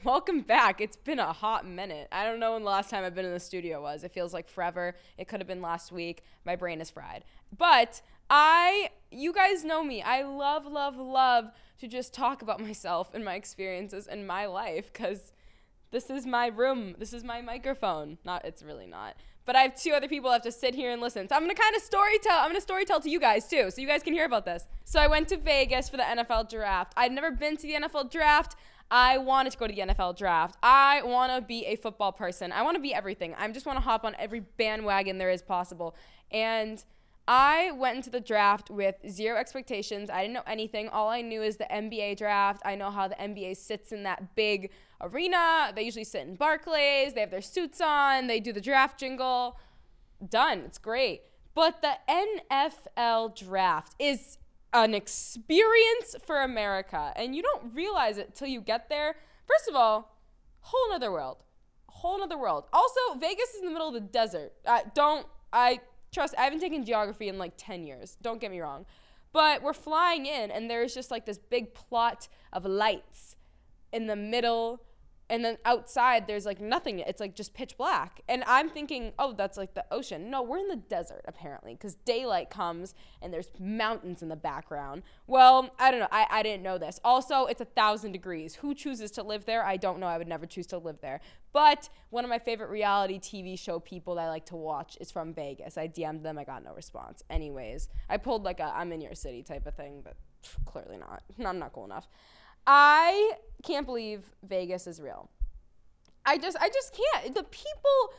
welcome back. It's been a hot minute. I don't know when the last time I've been in the studio was. It feels like forever. It could have been last week. My brain is fried. But I, you guys know me. I love, love, love to just talk about myself and my experiences and my life because this is my room. This is my microphone. Not, it's really not. But I have two other people that have to sit here and listen. So I'm gonna kind of story tell. I'm gonna story tell to you guys too, so you guys can hear about this. So I went to Vegas for the NFL draft. I'd never been to the NFL draft. I wanted to go to the NFL draft. I want to be a football person. I want to be everything. I just want to hop on every bandwagon there is possible. And I went into the draft with zero expectations. I didn't know anything. All I knew is the NBA draft. I know how the NBA sits in that big arena. They usually sit in Barclays. They have their suits on. They do the draft jingle. Done. It's great. But the NFL draft is an experience for America. And you don't realize it till you get there. First of all, whole another world. Whole another world. Also, Vegas is in the middle of the desert. I don't I trust I haven't taken geography in like 10 years. Don't get me wrong. But we're flying in and there's just like this big plot of lights in the middle and then outside there's like nothing. It's like just pitch black. And i'm thinking oh that's like the ocean. No we're in the desert apparently because daylight comes and there's mountains in the background. Well i don't know. I, I didn't know this. Also it's a thousand degrees. Who chooses to live there? I don't know. I would never choose to live there. But one of my favorite reality tv show people that i like to watch is from vegas. I dm'd them. I got no response. Anyways i pulled like a i'm in your city type of thing but clearly not. I'm not cool enough I can't believe Vegas is real. I just I just can't. The people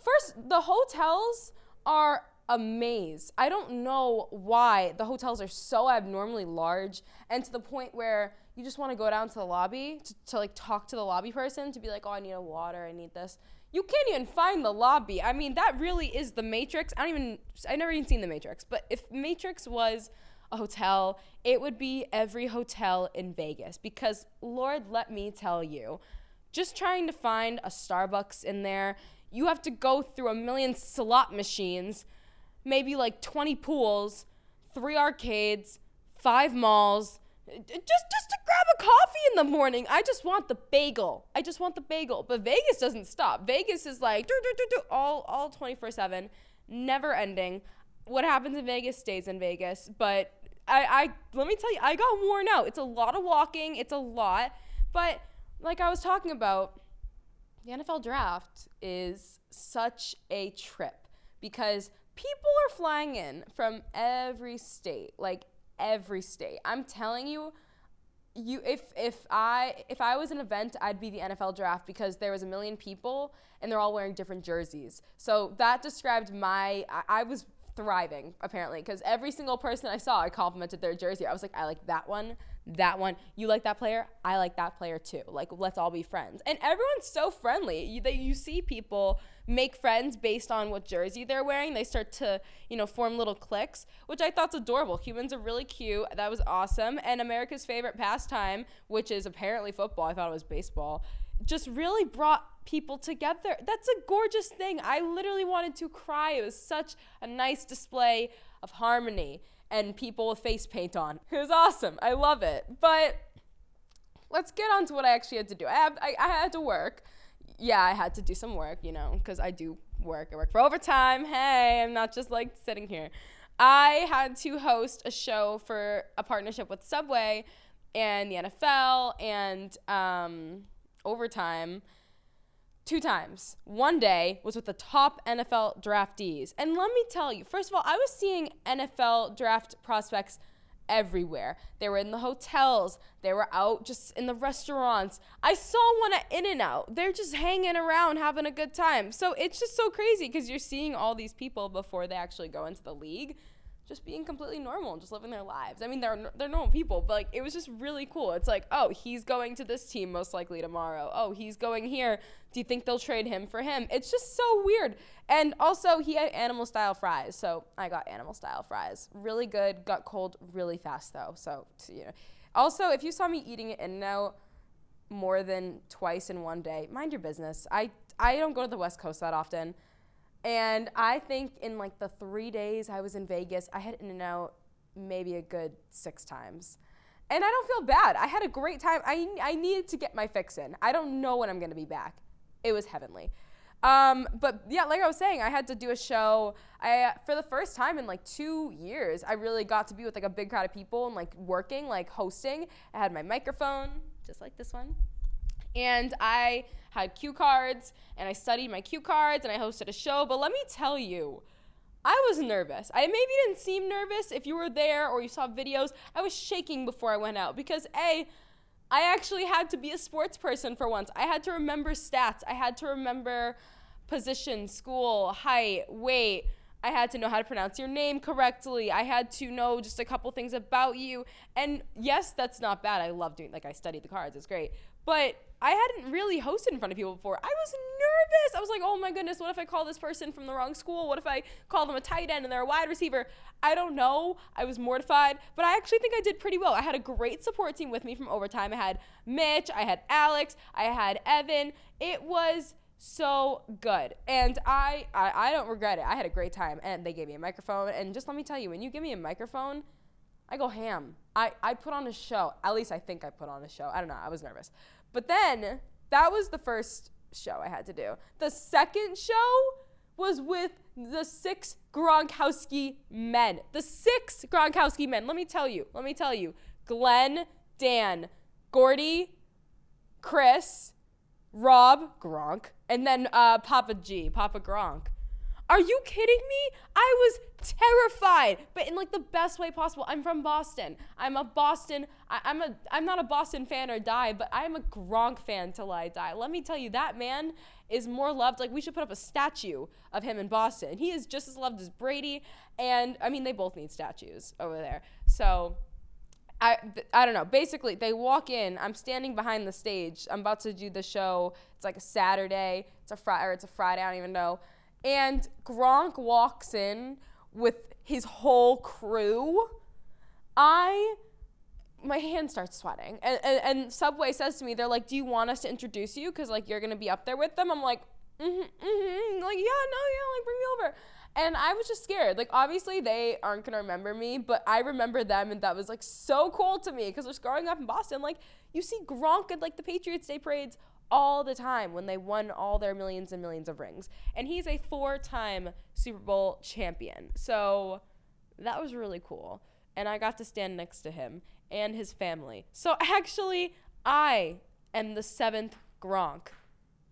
first the hotels are a maze. I don't know why the hotels are so abnormally large and to the point where you just want to go down to the lobby to, to like talk to the lobby person to be like, "Oh, I need a water. I need this." You can't even find the lobby. I mean, that really is the Matrix. I don't even I never even seen the Matrix, but if Matrix was a hotel, it would be every hotel in Vegas because, Lord, let me tell you, just trying to find a Starbucks in there, you have to go through a million slot machines, maybe like 20 pools, three arcades, five malls. Just, just to grab a coffee in the morning. I just want the bagel. I just want the bagel. But Vegas doesn't stop. Vegas is like do, do, do, all all 24 7, never ending. What happens in Vegas stays in Vegas. But I, I let me tell you, I got worn out. It's a lot of walking. It's a lot, but like I was talking about, the NFL draft is such a trip because people are flying in from every state, like every state. I'm telling you, you if if I if I was an event, I'd be the NFL draft because there was a million people and they're all wearing different jerseys. So that described my I, I was thriving apparently because every single person I saw, I complimented their jersey. I was like, I like that one, that one. You like that player? I like that player too. Like, let's all be friends. And everyone's so friendly. They, you see people make friends based on what jersey they're wearing. They start to, you know, form little cliques, which I thought's adorable. Humans are really cute. That was awesome. And America's favorite pastime, which is apparently football. I thought it was baseball just really brought people together. That's a gorgeous thing. I literally wanted to cry. It was such a nice display of harmony and people with face paint on. It was awesome. I love it. But let's get on to what I actually had to do. I, have, I, I had to work. Yeah, I had to do some work, you know, because I do work. I work for overtime. Hey, I'm not just like sitting here. I had to host a show for a partnership with Subway and the NFL and um, overtime two times. One day was with the top NFL draftees. And let me tell you, first of all, I was seeing NFL draft prospects everywhere. They were in the hotels, they were out just in the restaurants. I saw one at In N Out. They're just hanging around having a good time. So it's just so crazy because you're seeing all these people before they actually go into the league just being completely normal and just living their lives. I mean, they're they're normal people, but like it was just really cool. It's like, oh, he's going to this team most likely tomorrow. Oh, he's going here. Do you think they'll trade him for him? It's just so weird. And also, he had animal style fries, so I got animal style fries. Really good. Got cold really fast though. So you know. Also, if you saw me eating it in now more than twice in one day, mind your business. I I don't go to the West Coast that often. And I think in like the three days I was in Vegas, I had In and Out maybe a good six times. and I don't feel bad. I had a great time. I, I needed to get my fix in. I don't know when I'm going to be back. It was heavenly. Um, but yeah, like I was saying, I had to do a show. I for the first time in like two years, I really got to be with like a big crowd of people and like working, like hosting. I had my microphone, just like this one, and I had cue cards and I studied my cue cards and I hosted a show. But let me tell you, I was nervous. I maybe didn't seem nervous if you were there or you saw videos. I was shaking before I went out because A, I actually had to be a sports person for once. I had to remember stats. I had to remember position, school, height, weight. I had to know how to pronounce your name correctly. I had to know just a couple things about you. And yes, that's not bad. I love doing like I studied the cards. It's great. But I hadn't really hosted in front of people before. I was nervous. I was like, oh my goodness, what if I call this person from the wrong school? What if I call them a tight end and they're a wide receiver? I don't know. I was mortified, but I actually think I did pretty well. I had a great support team with me from overtime. I had Mitch, I had Alex, I had Evan. It was so good and I, I i don't regret it i had a great time and they gave me a microphone and just let me tell you when you give me a microphone i go ham i i put on a show at least i think i put on a show i don't know i was nervous but then that was the first show I had to do. The second show was with the six Gronkowski men. The six Gronkowski men. Let me tell you. Let me tell you. Glenn, Dan, Gordie, Chris, Rob, Gronk, and then uh, Papa G, Papa Gronk. Are you kidding me? I was terrified, but in like the best way possible. I'm from Boston. I'm a Boston. I, am a. I'm not a Boston fan or die, but I'm a Gronk fan till I die. Let me tell you, that man is more loved. Like we should put up a statue of him in Boston. He is just as loved as Brady, and I mean they both need statues over there. So. I, I don't know. Basically, they walk in. I'm standing behind the stage. I'm about to do the show. It's like a Saturday. It's a Friday, it's a Friday. I don't even know and Gronk walks in with his whole crew. I my hand starts sweating. And, and, and, subway says to me they're like do you want us to introduce you? Because like you're gonna be up there with them. I'm like mm-hmm, mm-hmm. like yeah no yeah like bring me over. And i was just scared. Like obviously they aren't gonna remember me but i remember them and that was like so cool to me because I growing up in boston. Like you see gronk at like the patriots day parades all the time when they won all their millions and millions of rings. And he's a four time Super Bowl champion. So that was really cool. And I got to stand next to him and his family. So actually, I am the seventh Gronk.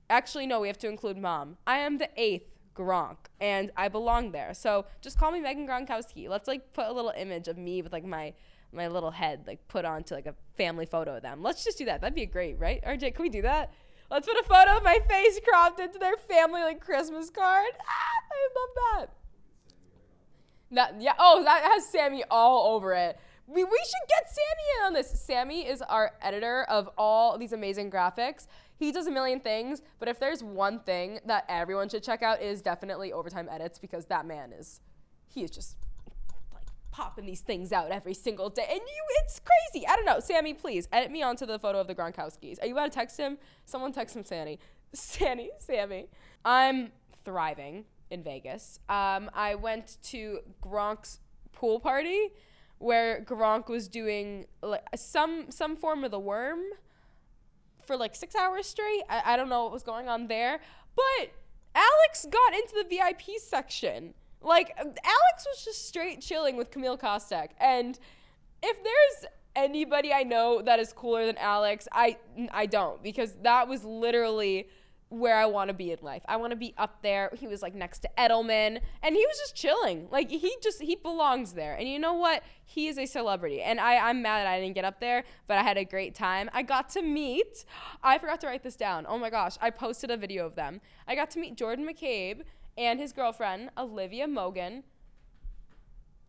Actually, no, we have to include mom. I am the eighth Gronk, and I belong there. So just call me Megan Gronkowski. Let's like put a little image of me with like my my little head like put onto like a family photo of them. Let's just do that. That'd be great, right? RJ, can we do that? Let's put a photo of my face cropped into their family like Christmas card. Ah, I love that. That yeah. Oh, that has Sammy all over it. We, we should get Sammy in on this. Sammy is our editor of all these amazing graphics. He does a million things, but if there's one thing that everyone should check out is definitely overtime edits because that man is he is just popping these things out every single day. And you, it's crazy. I don't know. Sammy, please edit me onto the photo of the Gronkowskis. Are you about to text him? Someone text him, Sammy. Sammy, Sammy. I'm thriving in Vegas. Um, I went to Gronk's pool party where Gronk was doing like some some form of the worm for like six hours straight. I, I don't know what was going on there, but Alex got into the VIP section like Alex was just straight chilling with Camille Kostek, and if there's anybody I know that is cooler than Alex, I I don't because that was literally where I want to be in life. I want to be up there. He was like next to Edelman and he was just chilling. Like he just he belongs there. And you know what? He is a celebrity. And I I'm mad that I didn't get up there, but I had a great time. I got to meet I forgot to write this down. Oh my gosh, I posted a video of them. I got to meet Jordan McCabe and his girlfriend, Olivia Mogan.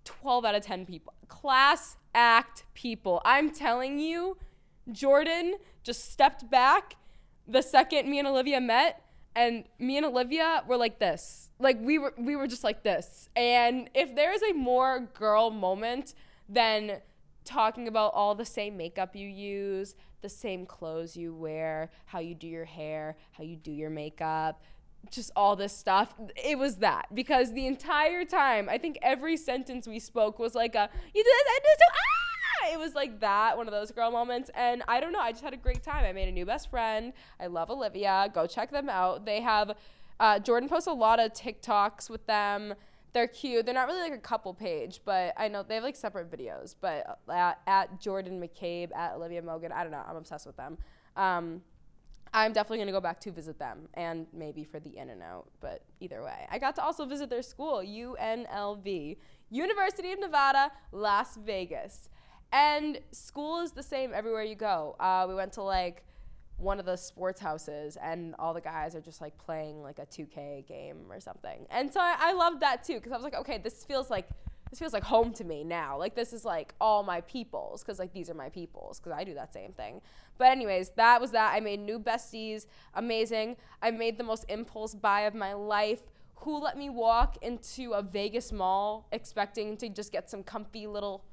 12 out of 10 people. Class act people. I'm telling you, Jordan just stepped back the second me and Olivia met and me and Olivia were like this. Like we were we were just like this. And if there is a more girl moment than talking about all the same makeup you use, the same clothes you wear, how you do your hair, how you do your makeup, just all this stuff. It was that because the entire time, I think every sentence we spoke was like a you do this, I do so ah, it was like that, one of those girl moments. And I don't know, I just had a great time. I made a new best friend. I love Olivia. Go check them out. They have, uh, Jordan posts a lot of TikToks with them. They're cute. They're not really like a couple page, but I know they have like separate videos. But at, at Jordan McCabe, at Olivia Mogan, I don't know. I'm obsessed with them. Um, I'm definitely going to go back to visit them and maybe for the in and out, but either way. I got to also visit their school, UNLV, University of Nevada, Las Vegas. And school is the same everywhere you go. Uh, we went to like one of the sports houses and all the guys are just like playing like a 2K game or something. And so I, I loved that too because I was like, okay, this feels like this feels like home to me now. Like this is like all my peoples because like these are my peoples because I do that same thing. But anyways, that was that. I made new besties, amazing. I made the most impulse buy of my life. Who let me walk into a Vegas mall expecting to just get some comfy little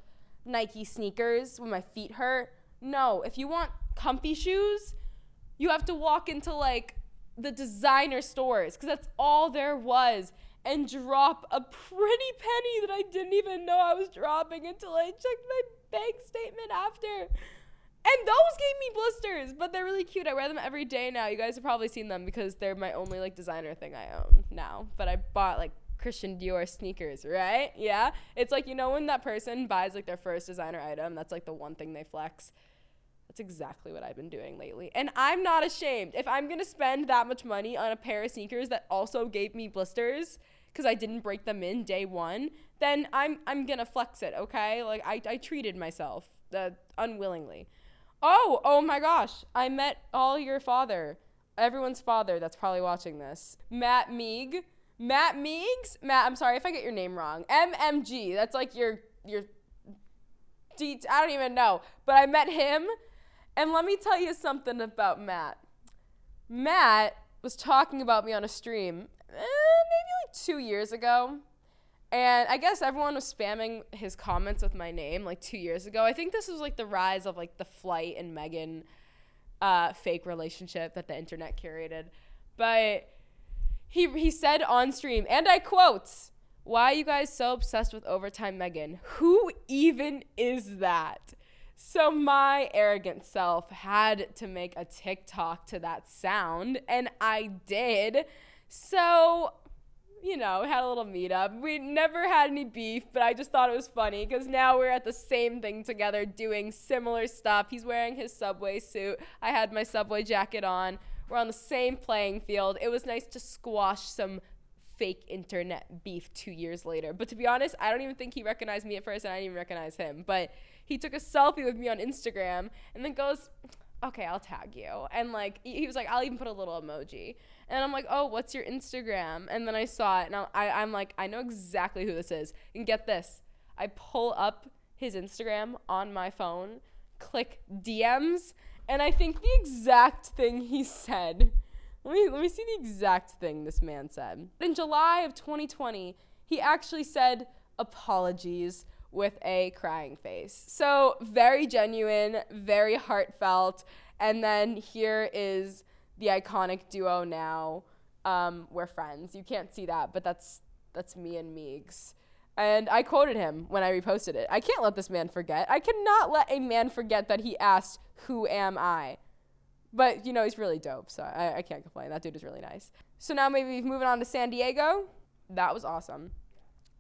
Nike sneakers when my feet hurt? No, if you want comfy shoes, you have to walk into like the designer stores because that's all there was and drop a pretty penny that I didn't even know I was dropping until I checked my bank statement after. And those gave me blisters, but they're really cute. I wear them every day now. You guys have probably seen them because they're my only like designer thing I own now. But I bought like Christian Dior sneakers, right? Yeah. It's like you know when that person buys like their first designer item, that's like the one thing they flex. That's exactly what I've been doing lately. And I'm not ashamed. If I'm going to spend that much money on a pair of sneakers that also gave me blisters because I didn't break them in day 1, then I'm I'm going to flex it, okay? Like I I treated myself uh, unwillingly. Oh, oh my gosh. I met all your father. Everyone's father that's probably watching this. Matt Meeg. Matt Meegs? Matt, I'm sorry if I get your name wrong. MMG. That's like your your I don't even know. But I met him and let me tell you something about Matt. Matt was talking about me on a stream eh, maybe like two years ago. And I guess everyone was spamming his comments with my name like two years ago. I think this was like the rise of like the Flight and Megan uh, fake relationship that the internet curated. But he, he said on stream, and I quote, Why are you guys so obsessed with Overtime Megan? Who even is that? So my arrogant self had to make a TikTok to that sound, and I did. So, you know, had a little meetup. We never had any beef, but I just thought it was funny because now we're at the same thing together doing similar stuff. He's wearing his subway suit. I had my subway jacket on. We're on the same playing field. It was nice to squash some fake internet beef two years later. But to be honest, I don't even think he recognized me at first, and I didn't even recognize him. But he took a selfie with me on Instagram and then goes, okay, I'll tag you. And like, he was like, I'll even put a little emoji. And I'm like, oh, what's your Instagram? And then I saw it and I, I'm like, I know exactly who this is. And get this I pull up his Instagram on my phone, click DMs, and I think the exact thing he said. Let me, let me see the exact thing this man said. In July of 2020, he actually said, apologies with a crying face. So, very genuine, very heartfelt. And then here is the iconic duo now. Um, we're friends. You can't see that, but that's that's me and Meegs. And I quoted him when I reposted it. I can't let this man forget. I cannot let a man forget that he asked, Who am I? But, you know, he's really dope, so I, I can't complain. That dude is really nice. So now maybe moving on to San Diego. That was awesome.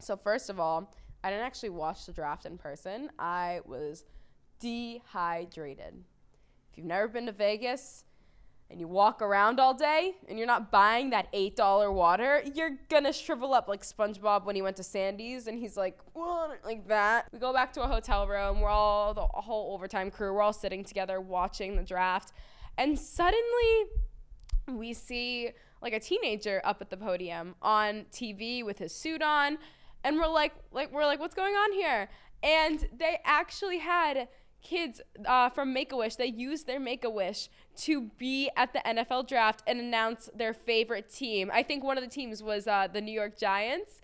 So, first of all, I didn't actually watch the draft in person. I was dehydrated. If you've never been to Vegas and you walk around all day and you're not buying that $8 water, you're gonna shrivel up like SpongeBob when he went to Sandy's and he's like, like that. We go back to a hotel room. We're all, the whole overtime crew, we're all sitting together watching the draft. And suddenly we see like a teenager up at the podium on TV with his suit on and we're like like we're like what's going on here? And they actually had kids uh, from make-a-wish. They used their make-a-wish to be at the nfl draft and announce their favorite team. I think one of the teams was uh, the new york giants.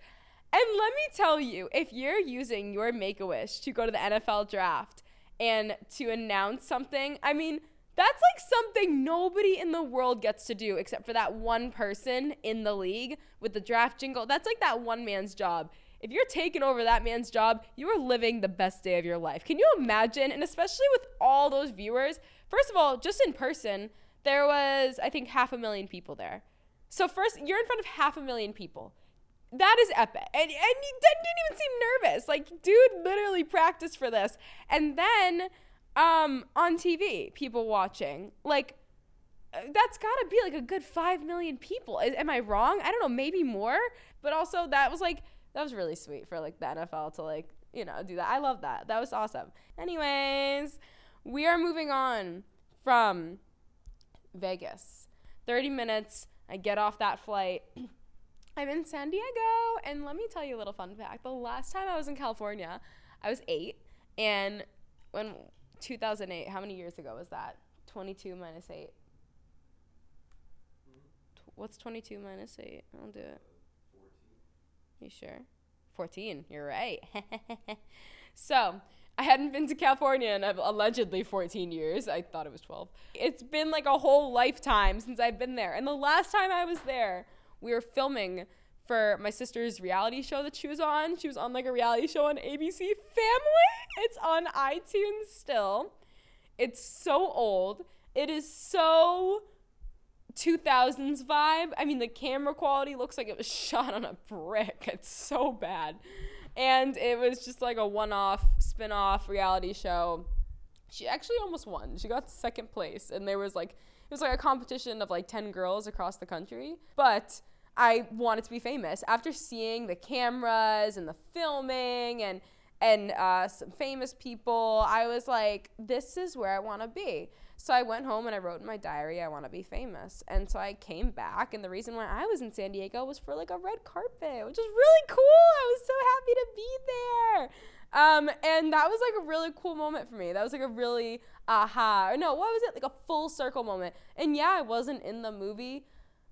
And let me tell you if you're using your make-a-wish to go to the nfl draft and to announce something i mean that's like something nobody in the world gets to do except for that one person in the league with the draft jingle. That's like that one man's job If you're taking over that man's job, you are living the best day of your life. Can you imagine? And especially with all those viewers, first of all, just in person, there was, I think, half a million people there. So, first, you're in front of half a million people. That is epic. And, and you didn't, even seem nervous. Like, dude literally practiced for this. And then um, on TV, people watching. Like, uh, that's got to be like a good 5 million people. Am I wrong? I don't know, maybe more. But also, that was like, that was really sweet for like the NFL to like, you know, do that. I love that. That was awesome. Anyways, we are moving on from Vegas. 30 minutes. I get off that flight. I'm in San Diego. And let me tell you a little fun fact. The last time I was in California, I was eight. And when 2008, how many years ago was that? 22 minus 8. What's 22 minus 8? I'll do it. 14. You sure? 14. You're right. so, I hadn't been to California in uh, allegedly 14 years. I thought it was 12. It's been like a whole lifetime since I've been there. And the last time I was there, we were filming for my sister's reality show that she was on. She was on like a reality show on ABC Family. It's on iTunes still. It's so old. It is so 2000s vibe. I mean, the camera quality looks like it was shot on a brick. It's so bad. And it was just like a one off, spin off reality show. She actually almost won. She got second place. And there was like, it was like a competition of like 10 girls across the country. But I wanted to be famous. After seeing the cameras and the filming and and uh, some famous people, I was like, this is where I want to be. So I went home and I wrote in my diary, I want to be famous. And so I came back, and the reason why I was in San Diego was for like a red carpet, which is really cool. I was so happy to be there. Um, and that was like a really cool moment for me. That was like a really aha. No, what was it? Like a full circle moment. And yeah, I wasn't in the movie.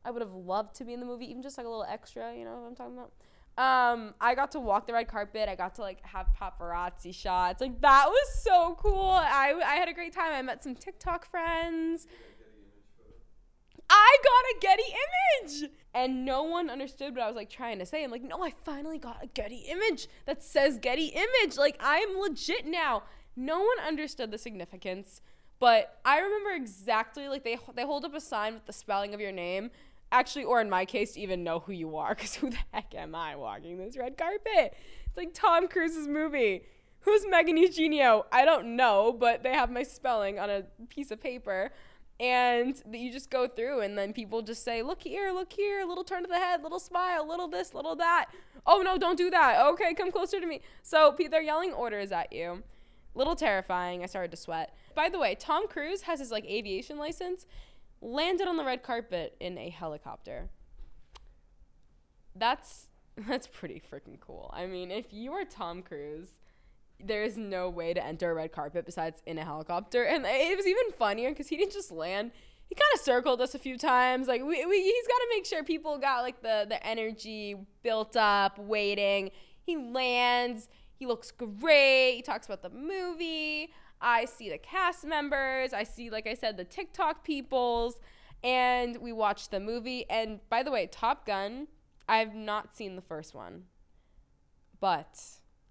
I would have loved to be in the movie, even just like a little extra, you know what I'm talking about? Um, I got to walk the red carpet. I got to like have paparazzi shots. Like that was so cool. I, I had a great time. I met some TikTok friends. I got a Getty image. And no one understood what I was like trying to say. I'm like, no, I finally got a Getty image that says Getty image. Like I'm legit now. No one understood the significance, but I remember exactly like they they hold up a sign with the spelling of your name actually, or in my case, to even know who you are, because who the heck am I walking this red carpet? It's like Tom Cruise's movie. Who's Megan Eugenio? I don't know, but they have my spelling on a piece of paper. And you just go through, and then people just say, Look here, look here, little turn to the head, little smile, little this, little that. Oh, no, don't do that. Okay, come closer to me. So they're yelling orders at you. Little terrifying. I started to sweat. By the way, Tom Cruise has his like aviation license, landed on the red carpet in a helicopter. That's that's pretty freaking cool. I mean, if you are Tom Cruise, there is no way to enter a red carpet besides in a helicopter. And it was even funnier because he didn't just land. He kind of circled us a few times. Like we, we he's got to make sure people got like the the energy built up, waiting. He lands. He looks great. He talks about the movie. I see the cast members, I see, like I said, the TikTok peoples, and we watch the movie. And by the way, Top Gun, I've not seen the first one, but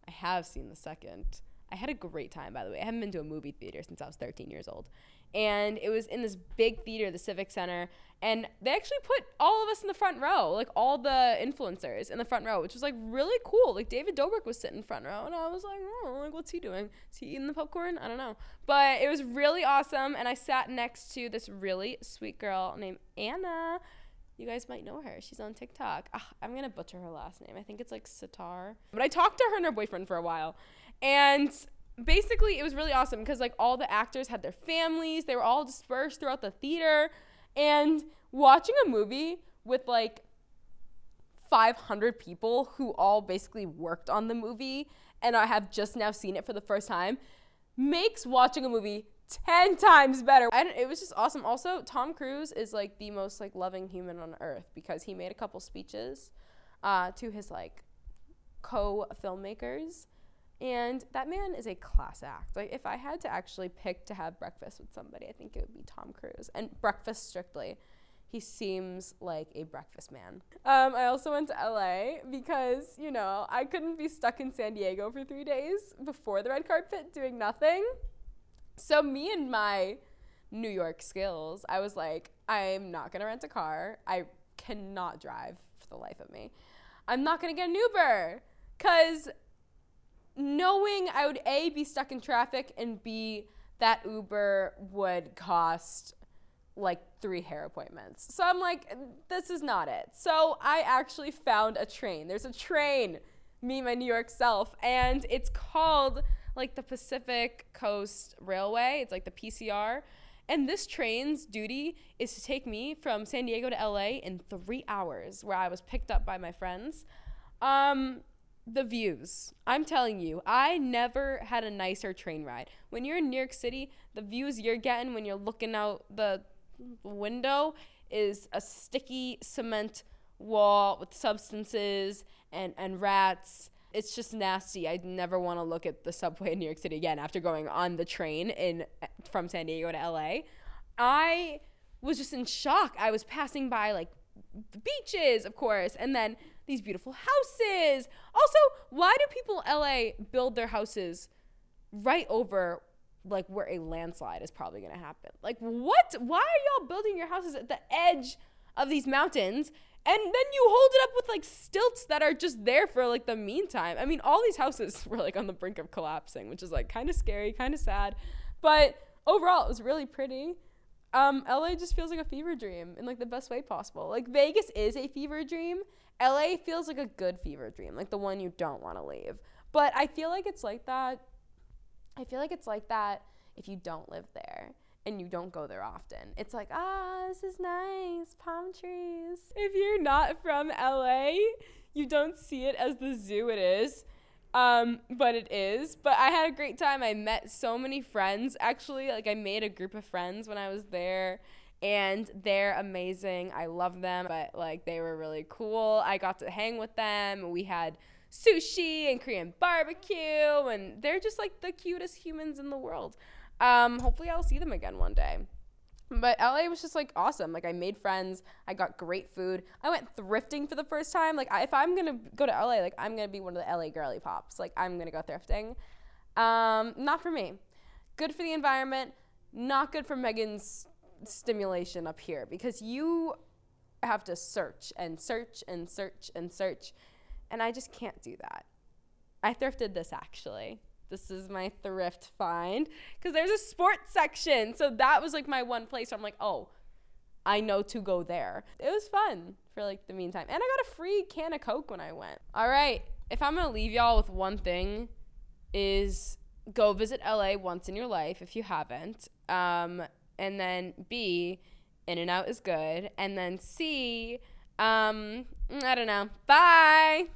I have seen the second. I had a great time, by the way. I haven't been to a movie theater since I was 13 years old and it was in this big theater, the Civic Center, and they actually put all of us in the front row, like all the influencers in the front row, which was like really cool. Like David Dobrik was sitting front row, and I was like, oh, like what's he doing? Is he eating the popcorn? I don't know, but it was really awesome, and I sat next to this really sweet girl named Anna. You guys might know her. She's on TikTok. Ugh, I'm gonna butcher her last name. I think it's like Sitar. But I talked to her and her boyfriend for a while, and basically it was really awesome because like all the actors had their families. They were all dispersed throughout the theater. And watching a movie with like 500 people who all basically worked on the movie and i have just now seen it for the first time makes watching a movie 10 times better. And it was just awesome. Also tom cruise is like the most like loving human on earth because he made a couple speeches uh, to his like co-filmmakers and that man is a class act. Like if I had to actually pick to have breakfast with somebody, I think it would be Tom Cruise. And breakfast strictly. He seems like a breakfast man. Um, I also went to LA because, you know, I couldn't be stuck in San Diego for three days before the red carpet doing nothing. So, me and my New York skills, I was like, I'm not to rent a car. I cannot drive for the life of me. I'm not to get an Uber because knowing I would A, be stuck in traffic, and B, that Uber would cost like three hair appointments. So I'm like, this is not it. So I actually found a train. There's a train, me, my New York self, and it's called like the Pacific Coast Railway. It's like the PCR. And this train's duty is to take me from San Diego to LA in three hours, where I was picked up by my friends. Um, the views. I'm telling you, I never had a nicer train ride. When you're in New York City, the views you're getting when you're looking out the window is a sticky cement wall with substances and, and rats. It's just nasty. I never want to look at the subway in New York City again after going on the train in from San Diego to LA. I was just in shock. I was passing by like beaches, of course, and then these beautiful houses. Also, why do people LA build their houses right over like where a landslide is probably going to happen? Like what? Why are y'all building your houses at the edge of these mountains? And then you hold it up with like stilts that are just there for like the meantime. I mean, all these houses were like on the brink of collapsing, which is like kind of scary, kind of sad. But overall, it was really pretty um, LA just feels like a fever dream in like the best way possible. Like Vegas is a fever dream. LA feels like a good fever dream, like the one you don't want to leave. But I feel like it's like that. I feel like it's like that if you don't live there and you don't go there often. It's like, ah, this is nice, palm trees. If you're not from LA, you don't see it as the zoo it is. Um, but it is. But I had a great time. I met so many friends. Actually, like I made a group of friends when I was there and they're amazing. I love them, but like they were really cool. I got to hang with them. We had sushi and Korean barbecue and they're just like the cutest humans in the world. Um, hopefully I'll see them again one day. But LA was just like awesome. Like I made friends. I got great food. I went thrifting for the first time. Like I, if I'm gonna go to LA, like I'm gonna be one of the LA girly pops. Like I'm gonna go thrifting. Um, not for me. Good for the environment. Not good for Megan's stimulation up here because you have to search and search and search and search, and I just can't do that. I thrifted this actually this is my thrift find because there's a sports section. So that was like my one place. I'm like, oh, I know to go there. It was fun for like the meantime. And I got a free can of Coke when I went. All right. If I'm going to leave y'all with one thing is go visit LA once in your life if you haven't. Um, and then B, In and Out is good. And then C, um, I don't know. Bye.